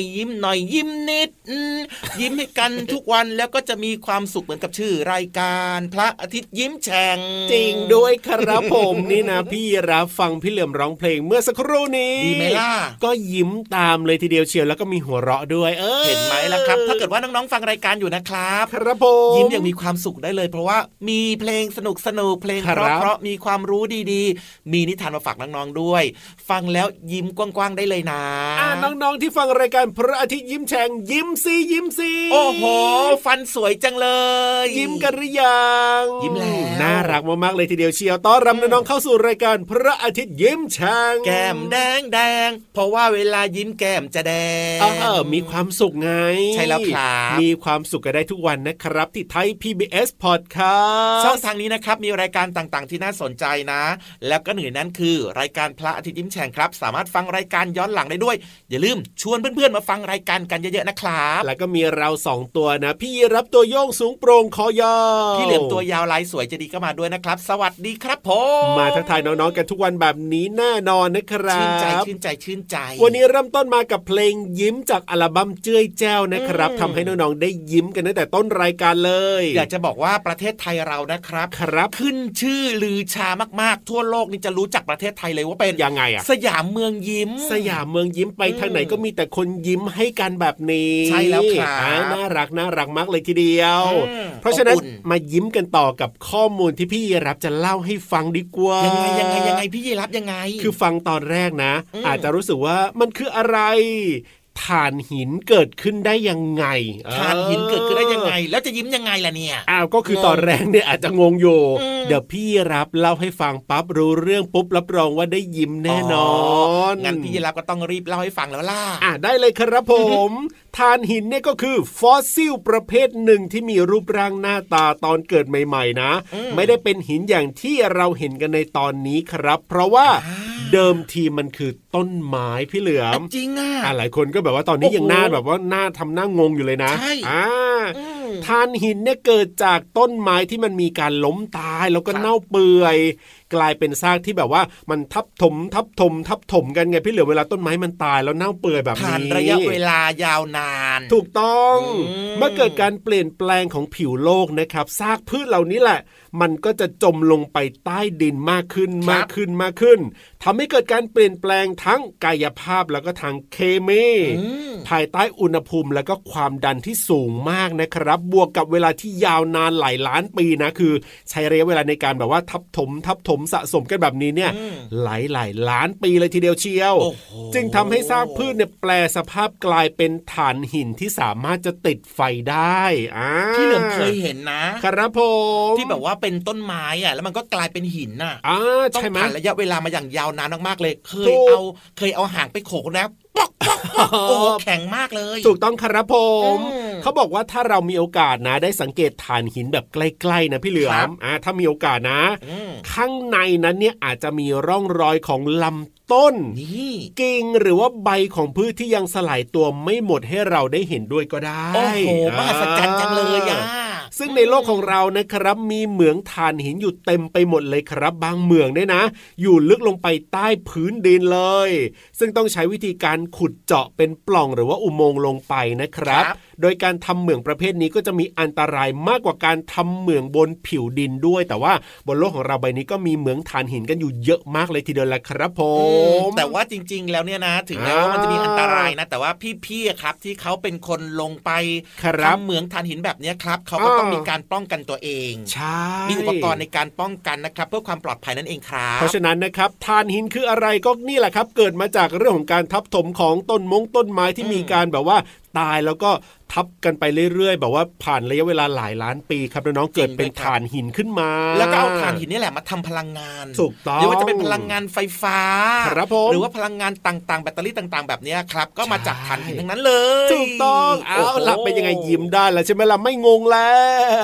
อยยิ้มหน่อยยิ้มนิด ยิ้มให้กันทุกวันแล้วก็จะมีความสุขเหมือนกับชื่อรายการพระอาทิตย์ยิ้มแฉ่งจริงด้วยครับผมนี่นะพี่รับฟังพี่เหลื่อมร้องเพลงเมื่อสักครู่นี้ดีไหมล่ะก็ยิ้มตามเลยทีเดียวเชียวแล้วก็มีหัวเราะด้วยเออเห็นไหมล่ะครับ ถ้าเกิดว่าน้องๆฟังรายการอยู่นะครับ ครับผมยิ้มอย่างมีความสุขได้เลย เพราะว่ามีเพลงสนุกสนุกเพลงคเพรับราะเพราะมีความรู้ดีๆ มีนิทานมาฝากน้องๆด้วย ฟังแล้วยิ้มกว้างๆได้เลยนะอ่าน้องๆที่ฟังรายการพระอาทิตย์ยิ้มแฉ่งยิ้มซียิ้มซีโอ้โห ฟันสวยจังเลย ยิ้มกันหรือยัง ยิ้มแล้ว น่ารักมากๆเลยทีเดียวเชียวต้อนรับน้องๆเข้าสู่รายการพระอาทิตย์ยิ้มแฉ่งแก้มแดงแดง เพราะว่าเวลายิ้มแก้มจะแดงเออมีความสุขไง ใช่แล้วครับ มีความสุขกันได้ทุกวันนะครับ ที่ไทย PBS Podcast ช่องทางนี้นะครับ มีรายการต่างๆ ที่น่าสนใจนะ แล้วก็หนึ่งในนั้นคือ รายการพระอาทิตย์ยิ้มแฉ่งครับ สามารถฟังรายการย้อนหลังได้ด้วย อย่าลืมชวนเพื่อนๆมาฟังรายการกันเยอะๆนะครับ แล้วก็มีเราสองตัวนะพี่รับตัวโยงสูงโปร่งคอยาวพี่เหลือมตัวยาวลายสวยใจะดีก็มาด้วยนะครับ สวัสดีครับผมมาทักทายน้องๆกันทุกวันแบบนี้แน่นอนนะครับชื่นใจชื่นใจชื่นใจ วันนี้เริ่มต้นมากับเพลงยิ้มจากอัลบั้มเจ้ยแจ้วนะครับอืมทำให้น้องๆได้ยิ้มกันตั้งแต่ต้นรายการเลย อยากจะบอกว่าประเทศไทยเรานะครับครับ ขึ้นชื่อลือชามากๆ ทั่วโลกนี่จะรู้จักประเทศไทยเลยว่าเป็นยังไงอะสยามเมืองยิ้ม สยามเมืองยิ้มไปอืมทางไหนก็มีแต่คนยิ้มให้กันแบบนี้ ใช่แล้วครับอ่าน่ารักน่ารักมากเลยทีเดียวอืมเพราะฉะนั้นอบอุ่นมายิ้มกันต่อกับข้อมูลที่พี่รับจะเล่าให้ฟังดีกว่ายัยังไงยังไงยังไงพี่ยีรับยังไง คือฟังตอนแรกนะอืมอาจจะรู้สึกว่ามันคืออะไร ถ่านหินเกิดขึ้นได้ยังไงทานหินเกิดขึ้นได้ยังไงเออแล้วจะยิ้มยังไงล่ะเนี่ยอ้าวก็คืองงตอนแรกเนี่ยอาจจะงงอยู่อืมเดี๋ยวพี่รับเล่าให้ฟังปั๊บรู้เรื่องปุ๊บรับรองว่าได้ยิ้มแน่นอนงั้นพี่ยีรับก็ต้องรีบเล่าให้ฟังแล้วล่ะอะได้เลยครับผมถ่านหินเนี่ยก็คือฟอสซิลประเภทหนึ่งที่มีรูปร่างหน้าตาตอนเกิดใหม่ ๆ นะอืมไม่ได้เป็นหินอย่างที่เราเห็นกันในตอนนี้ครับ เพราะว่าอ่า เดิมทีมันคือต้นไม้พี่เหลือมจริงอะอะหลายคนก็แบบว่าตอนนี้โอ้โหยังหน้าแบบว่าหน้าทำหน้างงอยู่เลยนะใช่อ่าอืมทานหินเนี่ยเกิดจากต้นไม้ที่มันมีการล้มตายแล้วก็ครับเน่าเปื่อย กลายเป็นซากที่แบบว่ามันทับถม ทับถม ทับถมกันไงพี่เหลือเวลาต้นไม้มันตายแล้วเน่าเปื่อยแบบนี้ผ่านระยะเวลายาวนาน ถูกต้องอืมเมื่อเกิดการเปลี่ยนแปลงของผิวโลกนะครับซากพืชเหล่านี้แหละ มันก็จะจมลงไปใต้ดินมากขึ้นมากขึ้นมากขึ้นทำให้เกิดการเปลี่ยนแปลงทั้งกายภาพแล้วก็ทางเคมีอืมภายใต้อุณหภูมิแล้วก็ความดันที่สูงมากนะครับ บวกกับเวลาที่ยาวนานหลายล้านปีนะคือ ใช้ระยะเวลาในการแบบว่าทับถมทับถมสะสมกันแบบนี้เนี่ยอืมหลายหลายล้านปีเลยทีเดียวเชียวโอ้โหจึงทำให้ซากพืชเนี่ยแปลสภาพกลายเป็นฐานหินที่สามารถจะติดไฟได้อ่าพี่เหลือมเคยเห็นนะครับผมที่แบบว่าเป็นต้นไม้อะแล้วมันก็กลายเป็นหินน่ะอ่าต้องใช่ไหมผ่านระยะเวลามาอย่างยาวนานมากๆเลย เคถูยกเอาเคยเอาหางไปโขกแล้ว ป๊อกป๊อกป๊อกโอ้โหแข็งมากเลย ถูกต้องครับผมอืมเขาบอกว่าถ้าเรามีโอกาสนะ ได้สังเกตฐานหินแบบใกล้ๆนะพี่เหลือครัมบอ่าถ้ามีโอกาสนะอืมข้างในนั้นเนี่ยอาจจะมีร่องรอยของลำต้นนี่กิ่งหรือว่าใบของพืชที่ยังสลายตัวไม่หมดให้เราได้เห็นด้วยก็ได้ โอ้โหมหัศจรรย์จังเลยอะซึ่งในโลกของเรานะครับ มีเหมืองถ่านหินอยู่เต็มไปหมดเลยครับ บางเหมืองเนี่ยนะ อยู่ลึกลงไปใต้พื้นดินเลย ซึ่งต้องใช้วิธีการขุดเจาะเป็นปล่องหรือว่าอุโมงค์ลงไปนะครับรบ โดยการทำเหมืองประเภทนี้ก็จะมีอันตรายมากกว่าการทำเหมืองบนผิวดินด้วย แต่ว่าบนโลกของเราใบนี้ก็มีเหมืองถ่านหินกันอยู่เยอะมากเลยทีเดียวแหละครับผอืมมแต่ว่าจริง ๆ แล้วเนี่ยนะถึงแม้ว่ามันจะมีอันตรายนะ แต่ว่าพี่ๆอะครับที่เขาเป็นคนลงไปครับทำเหมืองถ่านหินแบบเนี้ยครับเขาก็ต้องอ่ามีมีการป้องกันตัวเองใช่มีอุปกรณ์ในการป้องกันนะครับ เพื่อความปลอดภัยนั่นเองครับเพราะฉะนั้นนะครับทานหินคืออะไรก็นี่แหละครับ เกิดมาจากเรื่องของการทับถมของต้นมงต้นไม้ที่อืมมีการแบบว่าตายแล้วก็ทับกันไปเรื่อยๆ แบบว่าผ่านระยะเวลาหลายล้านปีครับน้องๆเกิดเป็นฐานหินขึ้นมา แล้วก็เอาถ่านหินนี่แหละมาทำพลังงานถูกต้องหรือว่าจะเป็นพลังงานไฟฟ้าครับผมหรือว่าพลังงานต่างๆ แบตเตอรี่ต่าง ๆ แบบเนี้ยครับ ก็มาจากใช่ถ่านหินทั้งนั้นเลยถูกต้องเอาโโหละเป็นยังไงยิ้มได้แล้วใช่ไหมล่ะไม่งงแล้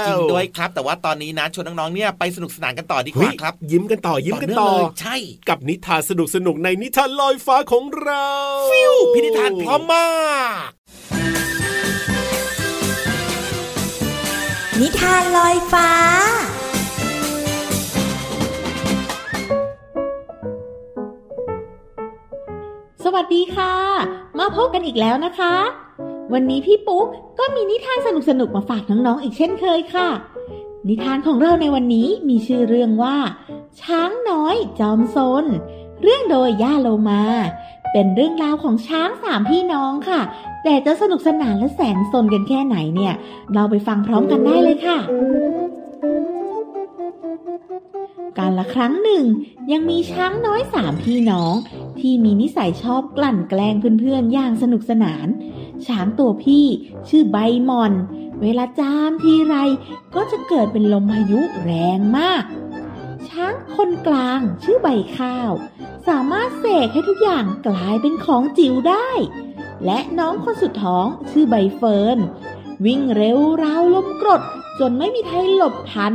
วจริงด้วยครับ แต่ว่าตอนนี้นะชวนน้องๆเนี่ยไปสนุกสนานกันต่อดีกเฮ้ว่ายครับ ยิ้มกันต่อยิ้มกันต่อเนื่งเลยใช่ กับนิทานสนุกๆในนิทานลอยฟ้าของเราฟิวพินิธานพร้อมมาก นิทานลอยฟ้า สวัสดีค่ะ มาพบกันอีกแล้วนะคะ วันนี้พี่ปุ๊กก็มีนิทานสนุกๆมาฝากน้องๆอีกเช่นเคยค่ะ นิทานของเราในวันนี้มีชื่อเรื่องว่า ช้างน้อยจอมซน เรื่องโดยย่าโลมา เป็นเรื่องราวของช้างสามพี่น้องค่ะ แต่จะสนุกสนานและแสนสนกันแค่ไหนเนี่ย เราไปฟังพร้อมกันได้เลยค่ะการละครั้งหนึ่ง ยังมีช้างน้อยสามพี่น้อง ที่มีนิสัยชอบกลั่นแกล้งเพื่อนๆ อย่างสนุกสนาน ช้างตัวพี่ชื่อใบมอน เวลาจามทีไร ก็จะเกิดเป็นลมพายุแรงมาก ช้างคนกลางชื่อใบข้าว สามารถเสกให้ทุกอย่างกลายเป็นของจิ๋วได้ และน้องคนสุดท้องชื่อใบเฟิร์นวิ่งเร็วราวลมกรด จนไม่มีใครหลบทัน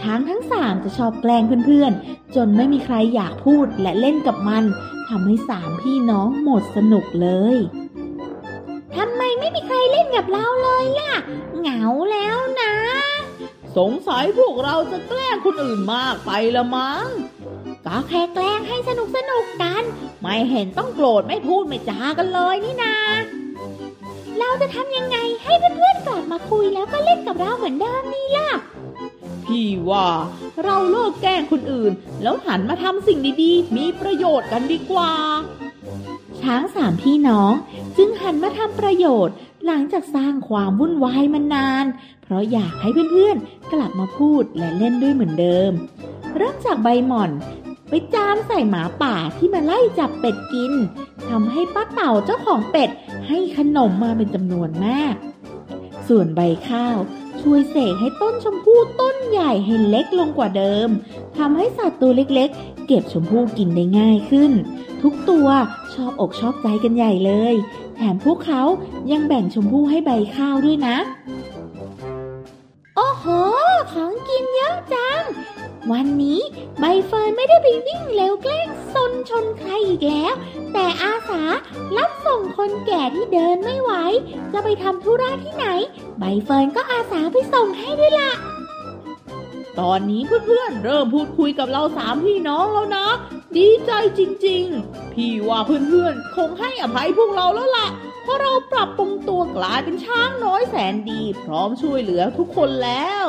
ช้างทั้งสามจะชอบแกล้งเพื่อนๆ จนไม่มีใครอยากพูดและเล่นกับมันทำให้สามพี่น้องหมดสนุกเลยทำไมไม่มีใครเล่นกับเราเลยล่ะ เหงาแล้วนะ สงสัยพวกเราจะแกล้งคนอื่นมากไปละมั้ง ก็แค่แกล้งให้สนุกสนุกกัน ไม่เห็นต้องโกรธไม่พูดไม่จากันเลยนี่นา เราจะทำยังไงให้เพื่อนๆกลับมาคุยแล้วก็เล่นกับเราเหมือนเดิมนี่ล่ะ พี่ว่าเราเลิกแกล้งคนอื่น แล้วหันมาทำสิ่งดีๆ มีประโยชน์กันดีกว่า ช้างสามพี่น้องจึงหันมาทำประโยชน์ หลังจากสร้างความวุ่นวายมานาน เพราะอยากให้เพื่อนๆกลับมาพูดและเล่นด้วยเหมือนเดิม เริ่มจากใบหม่อน ไปจามใส่หมาป่าที่มาไล่จับเป็ดกินทำให้ป้าเต่าเจ้าของเป็ดให้ขนมมาเป็นจำนวนมาก ส่วนใบข้าวช่วยเสกให้ต้นชมพู่ต้นใหญ่ให้เล็กลงกว่าเดิมทำให้สัตว์ตัวเล็กๆ เก็บชมพู่กินได้ง่ายขึ้น ทุกตัวชอบอกชอบใจกันใหญ่เลย แถมพวกเขายังแบ่งชมพู่ให้ใบข้าวด้วยนะ โอ้โห ของกินเยอะจัง วันนี้ใบเฟิร์นไม่ได้ไปวิ่งเร็วแกล้งซนชนใครอีกแล้ว แต่อาสารับส่งคนแก่ที่เดินไม่ไหว จะไปทำธุระที่ไหน ใบเฟิร์นก็อาสาไปส่งให้ด้วยล่ะตอนนี้เพื่อนๆเริ่มพูดคุยกับเราสามพี่น้องแล้วนะ ดีใจจริงๆ พี่ว่าเพื่อนๆ คงให้อภัยพวกเราแล้วล่ะ เพราะเราปรับปรุงตัวกลายเป็นช้างน้อยแสนดี พร้อมช่วยเหลือทุกคนแล้ว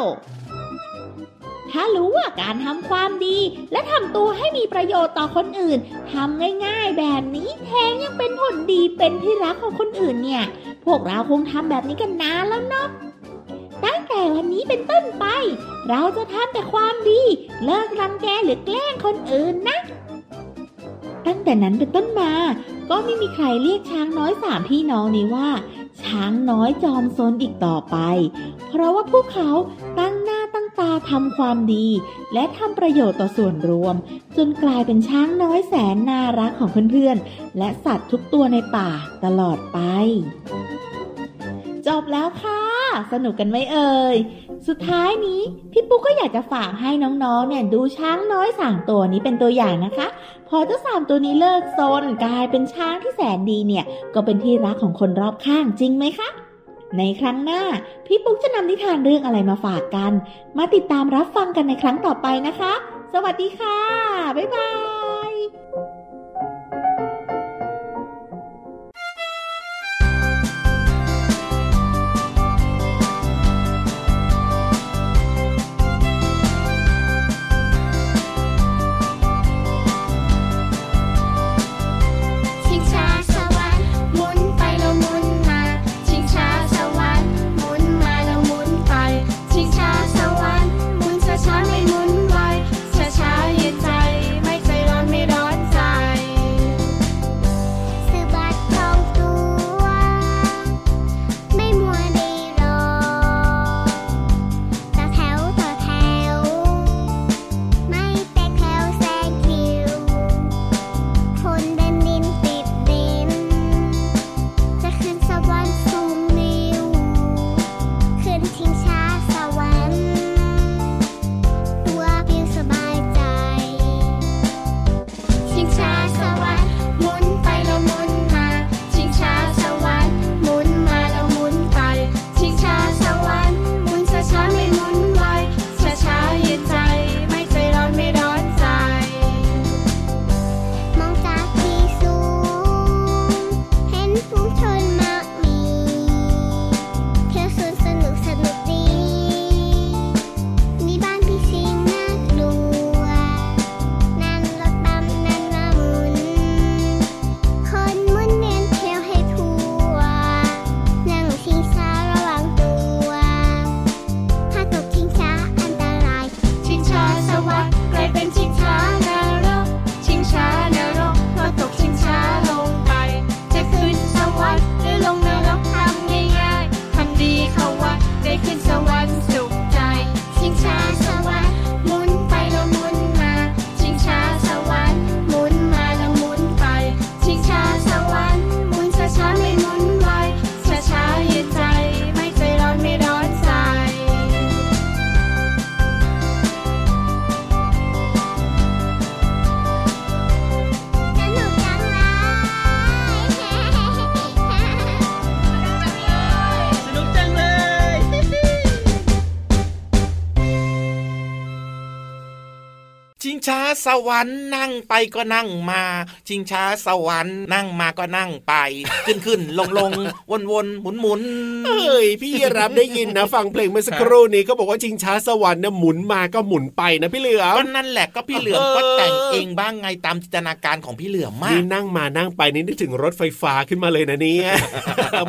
ถ้ารู้ว่าการทำความดี และทำตัวให้มีประโยชน์ต่อคนอื่นทำง่ายๆแบบนี้แถมยังเป็นผลดีเป็นที่รักของคนอื่นเนี่ย พวกเราคงทำแบบนี้กันนานแล้วเนาะตั้งแต่วันนี้เป็นต้นไป เราจะทำแต่ความดี เลิกรังแกหรือแกล้งคนอื่นนะ ตั้งแต่นั้นเป็นต้นมา ก็ไม่มีใครเรียกช้างน้อยสามพี่น้องนี้ว่า ช้างน้อยจอมซนอีกต่อไป เพราะว่าพวกเขาตั้งหน้าตั้งตาทำความดี และทำประโยชน์ต่อส่วนรวม จนกลายเป็นช้างน้อยแสนน่ารักของเพื่อนๆ และสัตว์ทุกตัวในป่าตลอดไป จบแล้วค่ะ สนุกกันไหมเอ่ย สุดท้ายนี้พี่ปุ๊กก็อยากจะฝากให้น้องๆ เนี่ยดูช้างน้อยสามตัวนี้เป็นตัวอย่างนะคะ พอเจ้าสามตัวนี้เลิกซนกลายเป็นช้างที่แสนดีเนี่ย ก็เป็นที่รักของคนรอบข้างจริงไหมคะในครั้งหน้า พี่ปุ๊กจะนำนิทานเรื่องอะไรมาฝากกัน มาติดตามรับฟังกันในครั้งต่อไปนะคะ สวัสดีค่ะ บ๊ายบาย สวรรค์นั่งไปก็นั่งมา ชิงช้าสวรรค์นั่งมาก็นั่งไป ขึ้นขึ้นลงลงวนวนหมุนหมุนเอ้ยพี่รับได้ยินนะ ฟังเพลงเมื่อสักครู่นี้ก็บอกว่าชิงช้าสวรรค์เนี่ยหมุนมาก็หมุนไปนะพี่เหลือก็นั่นแหละก็พี่เหลือมเออก็แต่งเองบ้างไงตามจินตนาการของพี่เหลือมมานี่กนั่งมานั่งไปนี่นึกถึงรถไฟฟ้าขึ้นมาเลยนะเนี่ย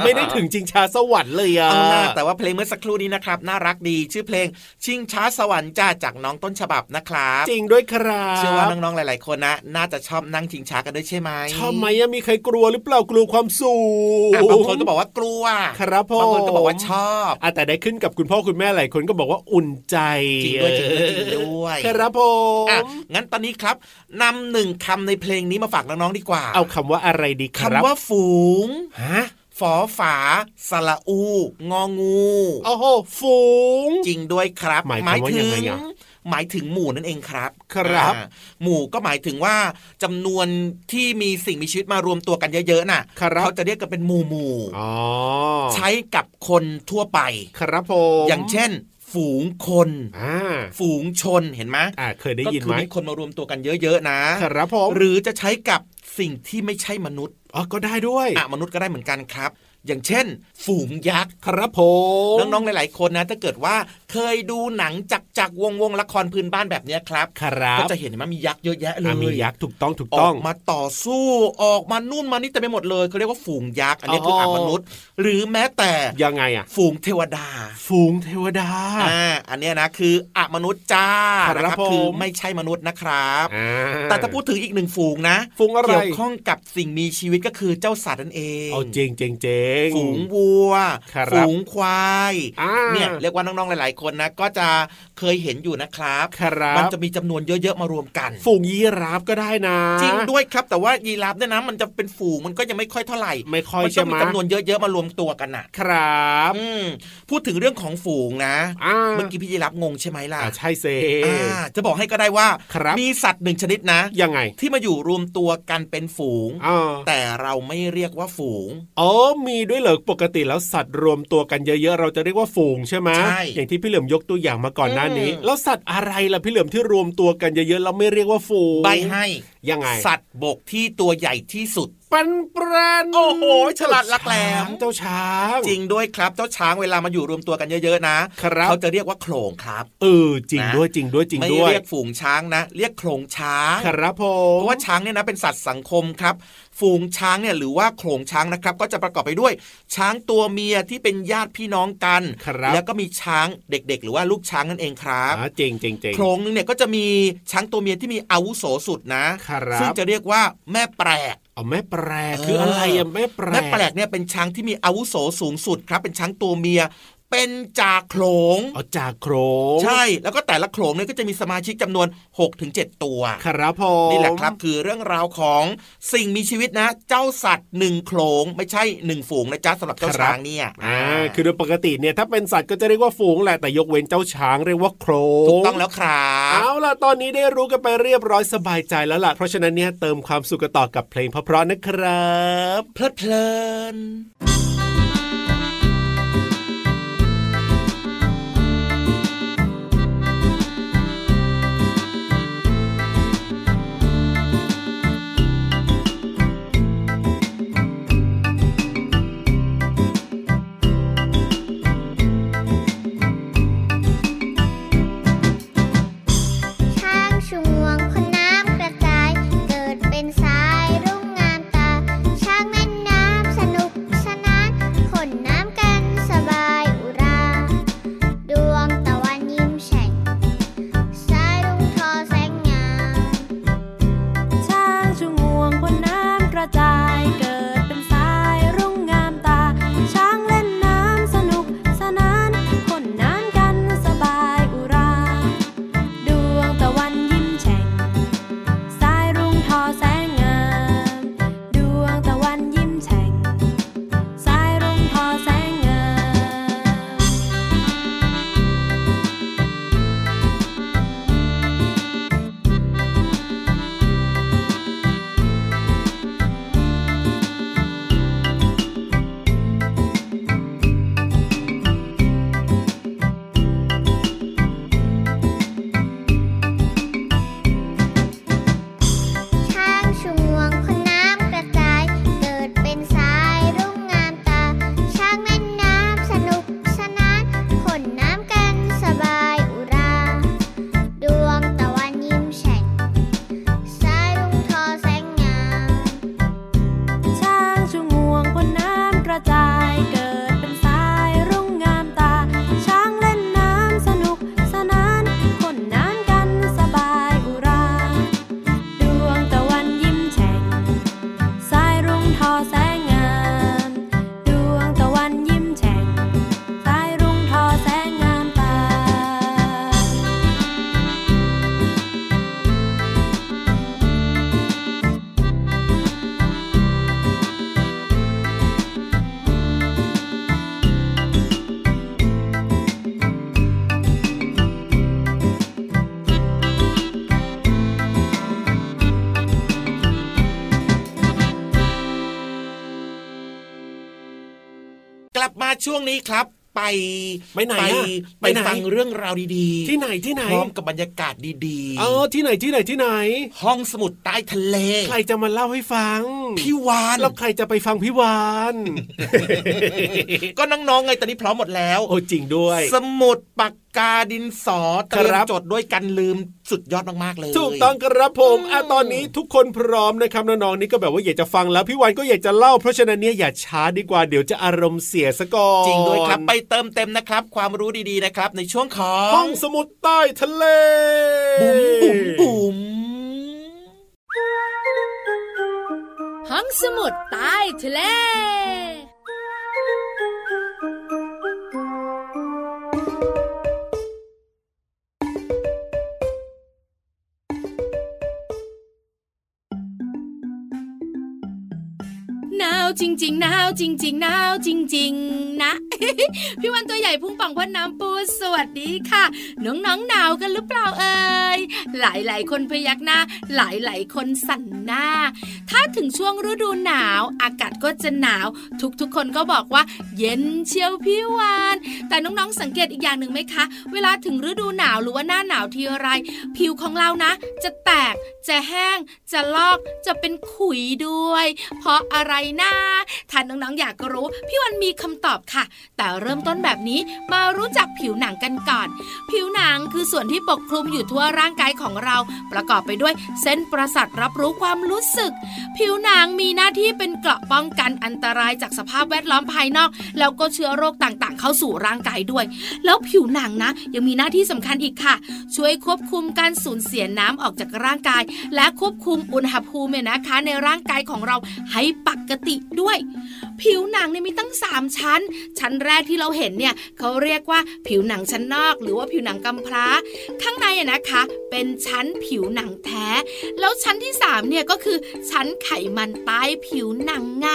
ไม่ได้ถึงชิงช้าสวรรค์เลยอะเอาหน้าแต่ว่าเพลงเมื่อสักครู่นี้นะครับ น่ารักดีชื่อเพลงชิงช้าสวรรค์จ้าจากน้องต้นฉบับนะครับ จริงด้วยครับเชื่อว่าน้องๆหลายๆคนนะ น่าจะชอบนั่งชิงช้ากันด้วยใช่ไหมชอบไหมอะมีใครกลัวหรือเปล่ากลัวความสูงอะบางคนก็บอกว่ากลัวครับผมบางคนก็บอกว่าชอบอะแต่ได้ขึ้นกับคุณพ่อคุณแม่หลายคนก็บอกว่าอุ่นใจจริงด้วยจริงด้วยจริงด้วยครับผมอะงั้นตอนนี้ครับนำหนึ่งคำในเพลงนี้มาฝากน้องๆดีกว่า เอาคำว่าอะไรดีคคำรับว่าฝูงฮะฝอฝาสระอู งองู โอ้โห ฝูง จริงด้วยครับ หมายความว่าถึยังไงอะ หมายถึงหมู่นั่นเองครับ ครับอ่าหมู่ก็หมายถึงว่าจำนวนที่มีสิ่งมีชีวิตมารวมตัวกันเยอะๆน่ะครับเขาจะเรียกกันเป็นหมู่หมู่อ๋อใช้กับคนทั่วไป ครับผมอย่างเช่นฝูงคนอ่าฝูงชนเห็นไหมอ่าเคยได้ก็ยินคืไหมมีคนมารวมตัวกันเยอะๆ นะ ครับผมหรือจะใช้กับสิ่งที่ไม่ใช่มนุษย์อ๋อก็ได้ด้วยอะมนุษย์ก็ได้เหมือนกันครับ อย่างเช่น ฝูงยักษ์ครับผมน้องๆหลาย ๆ คนนะถ้าเกิดว่าเคยดูหนังจักจักวงวงๆละครพื้นบ้านแบบเนี้ยครับครับก็จะเห็นว่ามียักษ์เยอะแยะเลอะยมียักษ์ถูกต้องถูกอต้อองกมาต่อสู้ออกมานู่นมานี่เต็มไปหมดเลยเขาเรียกว่าฝูงยักษ์อันนี้คือออามนุษย์ หรือแม้แต่ยังไงอะฝูงเทวดา ฝูงเทวดาอ่าอันเนี้ยนะคืออมนุษย์จ้าครับนะผมคือไม่ใช่มนุษย์นะครับอ่าแต่ถ้าพูดถึงอีกหนึ่งฝูงนะฝูงอะไรเกี่ยวข้องกับสิ่งมีชีวิตก็คือเจ้าสัตว์นั่นเองเอาเจงเจงเจงงฝูงวัวครับฝูงควายอ่าเนี่ยเรียกว่าน้องๆหลายๆคนนะก็จะเคยเห็นอยู่นะครับครับมันจะมีจำนวนเยอะๆมารวมกัน ฝูงยีราฟก็ได้นะ จริงด้วยครับแต่ว่ายีราฟเนี่ยนะมันจะเป็นฝูงมันก็ยังไม่ค่อยเท่าไหร่ ไม่ค่อยมันใช่จะไหมีมจำนวนเยอะๆมารวมตัวกันน่ะครับอืมพูดถึงเรื่องของฝูงนะอ่าเมื่อกี้พี่ยีรับงงใช่ไหมล่ะอ่าใช่เซอ่าจะบอกให้ก็ได้ว่าครับมีสัตว์หนึ่งชนิดนะยังไง ที่มาอยู่รวมตัวกันเป็นฝูงอ่าแต่เราไม่เรียกว่าฝูงอ๋อมีด้วยเหรอปกติแล้วสัตว์รวมตัวกันเยอะๆ เราจะเรียกว่าฝูงใช่ไหมใช่อย่างที่พี่เหลือมยกตัวอย่างมาก่อนหน้านี้อืมแล้วสัตว์อะไรล่ะพี่เหลือมที่รวมตัวกันเยอะๆเราไม่เรียกว่าฝูงใบให้ยังไง สัตว์บกที่ตัวใหญ่ที่สุดปันปรันโอ้โห ฉลาดลักแหลมเจ้าช้าง จริงด้วยครับเจ้าช้างเวลามาอยู่รวมตัวกันเยอะๆนะครับเขาจะเรียกว่าโขลงครับเออจริงนะด้วยจริงด้วยจริงไม่ด้วยเรียกฝูงช้างนะ เรียกโขลงช้างครับผเพมราะว่าช้างเนี่ยนะเป็นสัตว์สังคมครับฝูงช้างเนี่ยหรือว่าโขลงช้างนะครับ ก็จะประกอบไปด้วย ช้างตัวเมียที่เป็นญาติพี่น้องกันครับแล้วก็มีช้างเด็ก ๆ หรือว่าลูกช้างนั่นเองครับอ่าจริงจริงจริงโขลงหนึงเนี่ยก็จะมีช้างตัวเมียที่มีอาวุโสสุดนะครับซึ่งจะเรียกว่าแม่แปลก เอาแม่แปลกเออคืออะไรอะแม่แปลกแม่แปลกเนี่ยเป็นช้างที่มีอาวุโสสูงสุดครับ เป็นช้างตัวเมีย เป็นจ่าโขลงเอาจากโครงใช่ แล้วก็แต่ละโขลงเนี่ยก็จะมีสมาชิกจำนวน6-7ตัว ครับผมนี่แหละครับคือเรื่องราวของสิ่งมีชีวิตนะ เจ้าสัตว์หนึ่งโขลงไม่ใช่หนึ่งฝูงนะจ๊ะสำหรับเจ้าช้างเนี่ย อ่า คือโดยปกติเนี่ยถ้าเป็นสัตว์ก็จะเรียกว่าฝูงแหละแต่ยกเว้นเจ้าช้างเรียกว่าโครงถูกต้องแล้วครับเอาล่ะตอนนี้ได้รู้กันไปเรียบร้อยสบายใจแล้วล่ะ เพราะฉะนั้นเนี่ยเติมความสุขกันต่อกับเพลงเพราะๆนะครับ เพลิดเพลิน ช่วงนี้ครับไปไปไหนไปอะไปไปไหนฟังเรื่องราวดีที่ไหนที่ไหนพร้อมกับบรรยากาศดีเออที่ไหนที่ไหนที่ไหน ห้องสมุดใต้ทะเล ใครจะมาเล่าให้ฟัง พี่วานแล้วใครจะไปฟังพี่วานก็น้องๆไงตอนนี้พร้อมหมดแล้ว โอ้จริงด้วย สมุดปาก กาดินสอเตรียครัมบจดด้วยกันลืมสุดยอดมากๆเลย ถูกต้องครับผมอะตอนนี้ทุกคนพร้อมนะครับน้องๆนี่ก็แบบว่าอยากจะฟังแล้วพี่วานก็อยากจะเล่าเพราะฉะนั้นเนี่ยอย่าช้าดีกว่าเดี๋ยวจะอารมณ์เสียซะก่อนจริงด้วยครับไปเติมเต็มนะครับ ความรู้ดีๆนะครับ ในช่วงของห้องสมุดใต้ทะเลบุ๋มบุ๋มบุ๋มห้องสมุดใต้ทะเล จริง ๆ หนาวจริง ๆ หนาวจริง ๆ นะ พี่วันตัวใหญ่พุ่งปังพ่นน้ำปูสวัสดีค่ะ น้องๆหนาวกันหรือเปล่าเอ่ยหลายๆ คนพยักหน้า หลายๆ คนสั่นหน้าถ้าถึงช่วงฤดูหนาว อากาศก็จะหนาว ทุกๆ คนก็บอกว่า เย็นเชียวพี่วาน แต่น้องๆสังเกตอีกอย่างหนึ่งไหมคะ เวลาถึงฤดูหนาวหรือว่าหน้าหนาวทีไร ผิวของเรานะ จะแตกจะแห้ง จะลอกจะเป็นขุยด้วย เพราะอะไรนะถ้าน้องๆอยากรู้ พี่วันมีคำตอบค่ะ แต่เริ่มต้นแบบนี้มารู้จักผิวหนังกันก่อน ผิวหนังคือส่วนที่ปกคลุมอยู่ทั่วร่างกายของเรา ประกอบไปด้วยเส้นประสาทรับรู้ความรู้สึกผิวหนังมีหน้าที่เป็นเกราะป้องกันอันตรายจากสภาพแวดล้อมภายนอก แล้วก็เชื้อโรคต่างๆ เข้าสู่ร่างกายด้วย แล้วผิวหนังนะ ยังมีหน้าที่สำคัญอีกค่ะ ช่วยควบคุมการสูญเสียน้ำออกจากร่างกาย และควบคุมอุณหภูมิเนี่ยนะคะในร่างกายของเราให้ปกติด้วย ผิวหนังเนี่ยมีตั้ง 3 ชั้น ชั้นแรกที่เราเห็นเนี่ยเขาเรียกว่าผิวหนังชั้นนอก หรือว่าผิวหนังกำพร้า ข้างในอะนะคะ เป็นชั้นผิวหนังแท้ แล้วชั้นที่3เนี่ยก็คือชั้นไขมันใต้ผิวหนังไง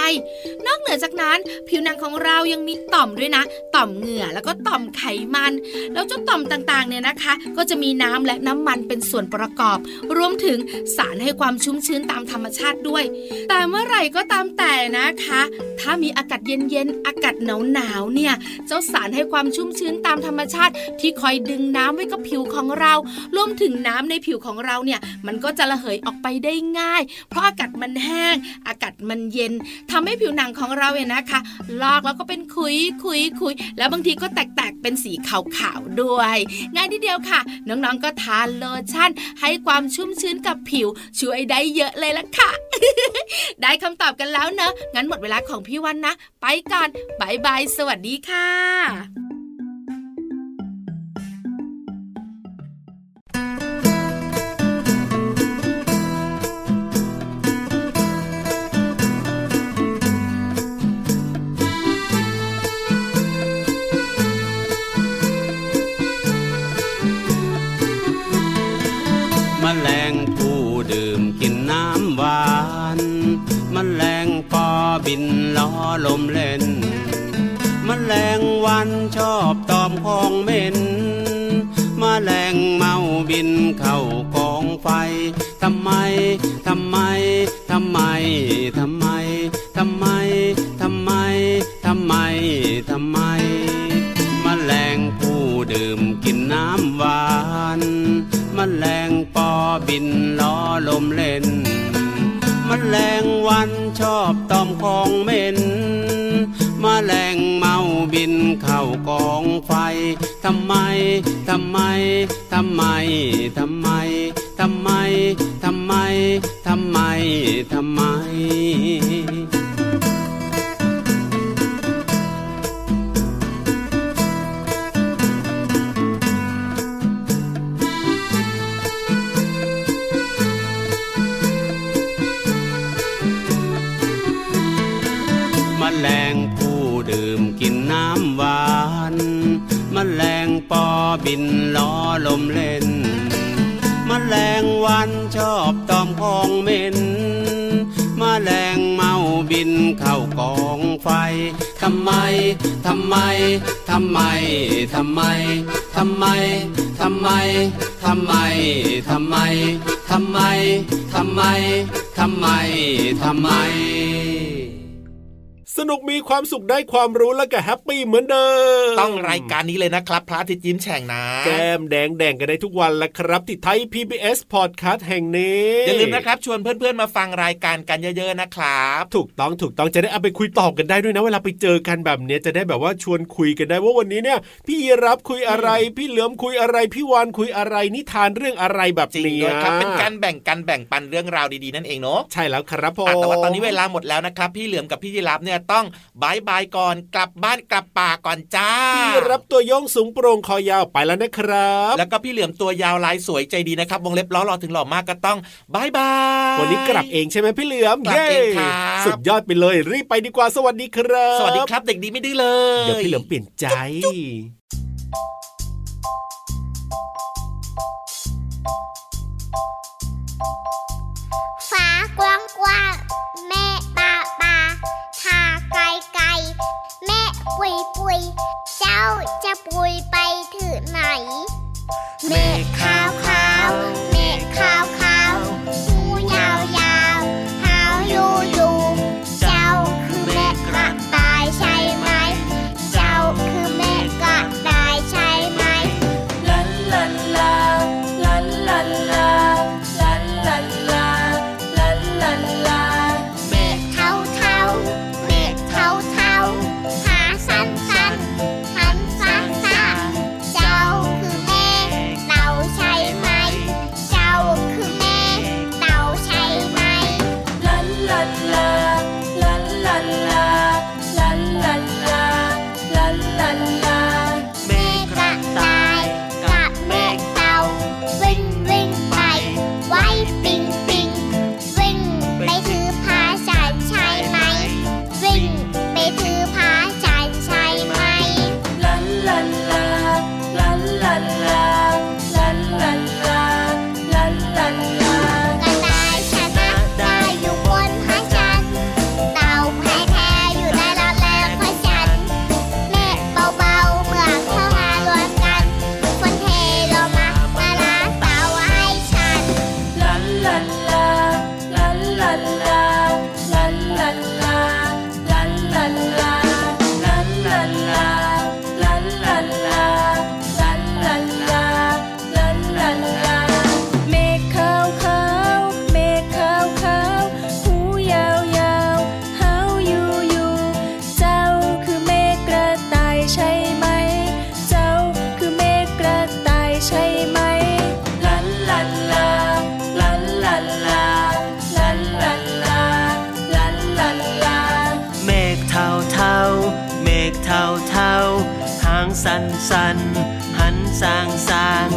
นอกเหนือจากนั้น ผิวหนังของเรายังมีต่อมด้วยนะ ต่อมเหงื่อแล้วก็ต่อมไขมัน แล้วเจ้าต่อมต่างๆเนี่ยนะคะ ก็จะมีน้ำและน้ำมันเป็นส่วนประกอบ รวมถึงสารให้ความชุ่มชื้นตามธรรมชาติด้วย แต่เมื่อไหร่ก็ตามแต่นะคะ ถ้าามีอากาศเย็นๆ อากาศหนาวๆ เนี่ย เจ้าสารให้ความชุ่มชื้นตามธรรมชาติ ที่คอยดึงน้ำไว้กับผิวของเรารวมถึงน้ำในผิวของเราเนี่ย มันก็จะระเหยออกไปได้ง่าย เพราะอากาศมันแห้ง อากาศมันเย็นทำให้ผิวหนังของเราเนี่ยนะคะ ลอกแล้วก็เป็นขุยขุยขุยแล้วบางทีก็แตกๆ เป็นสีขาวๆ ด้วย ง่ายทีเดียวค่ะ น้องๆ ก็ทานโลชั่น ให้ความชุ่มชื้นกับผิวช่วยได้เยอะเลยละค่ะ ได้คำตอบกันแล้วเนอะงั้นหมดเวลาของพี่วันนะ ไปก่อนบายบาย สวัสดีค่ะมแมลงผู้ดื่มกินน้ำหวานมแมลง บินล้อลมเล่นมแมลงวันชอบตอมของเหม็นมแมลงเมาบินเข้ากองไฟทำไมทำไมทำไมทำไมทำไมทำไมทำไมทำไมมแมลงผู้ดื่มกินน้ำหวานมแมลงปอบินล้อลมเล่น แมลงวันชอบตอมของเหม็นมแมลงเมาบินเข้ากองไฟทำไม ทำไม ทำไม ทำไม ทำไม ทำไม ทำไม ทำไมม นเข้ากองไฟทำไมทำไมทำไมทำไมทำไมทำไมทำไมทำไมทำไมทำไมทำไมทำไม สนุกมีความสุขได้ความรู้แล้วก็แฮปปี้เหมือนเดิม ต้องรายการนี้เลยนะครับ พระอาทิตย์ยิ้มแฉ่งนะ แก้มแดงแดงกันได้ทุกวันละครับ ที่ Thai PBS Podcast แห่งนี้ อย่าลืมนะครับ ชวนเพื่อนๆมาฟังรายการกันเยอะๆนะครับ ถูกต้องถูกต้องจะได้เอาไปคุยตอบกันได้ด้วยนะ เวลาไปเจอกันแบบเนี้ยจะได้แบบว่าชวนคุยกันได้ว่าวันนี้เนี่ย พี่ยีรับคุยอะไร พี่เหลือมคุยอะไร พี่วานคุยอะไรนิทานเรื่องอะไรแบบจริงนี้ด้วยครับเป็นการแบ่งกันแบ่งปันเรื่องราวดีๆนั่นเองเนาะใช่แล้วครับผมอะแต่ว่าตอนนี้เวลาหมดแล้วนะครับพี่เหลือมกับพี่ยีรับเนี่ยต้องบายบายก่อนกลับบ้านกลับป่าก่อนจ้าพี่รับตัวโยงสูงโปร่งคอยาวไปแล้วนะครับ แล้วก็พี่เหลือมตัวยาวลายสวยใจดีนะครับ วงเล็บล้อรอถึงหล่อมากก็ต้องบายบายวันนี้กลับเองใช่ไหมพี่เหลือมกลับเองครับสุดยอดไปเลย รีบไปดีกว่าสวัสดีครับ สวัสดีครับเด็กดีไม่ดื้อเลยเดี๋ยวพี่เหลือมเปลี่ยนใจฟ้ากว้างกว้างแม่ปาปาทา สันหันสร้างสร้าง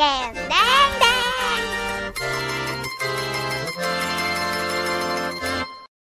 Stand back.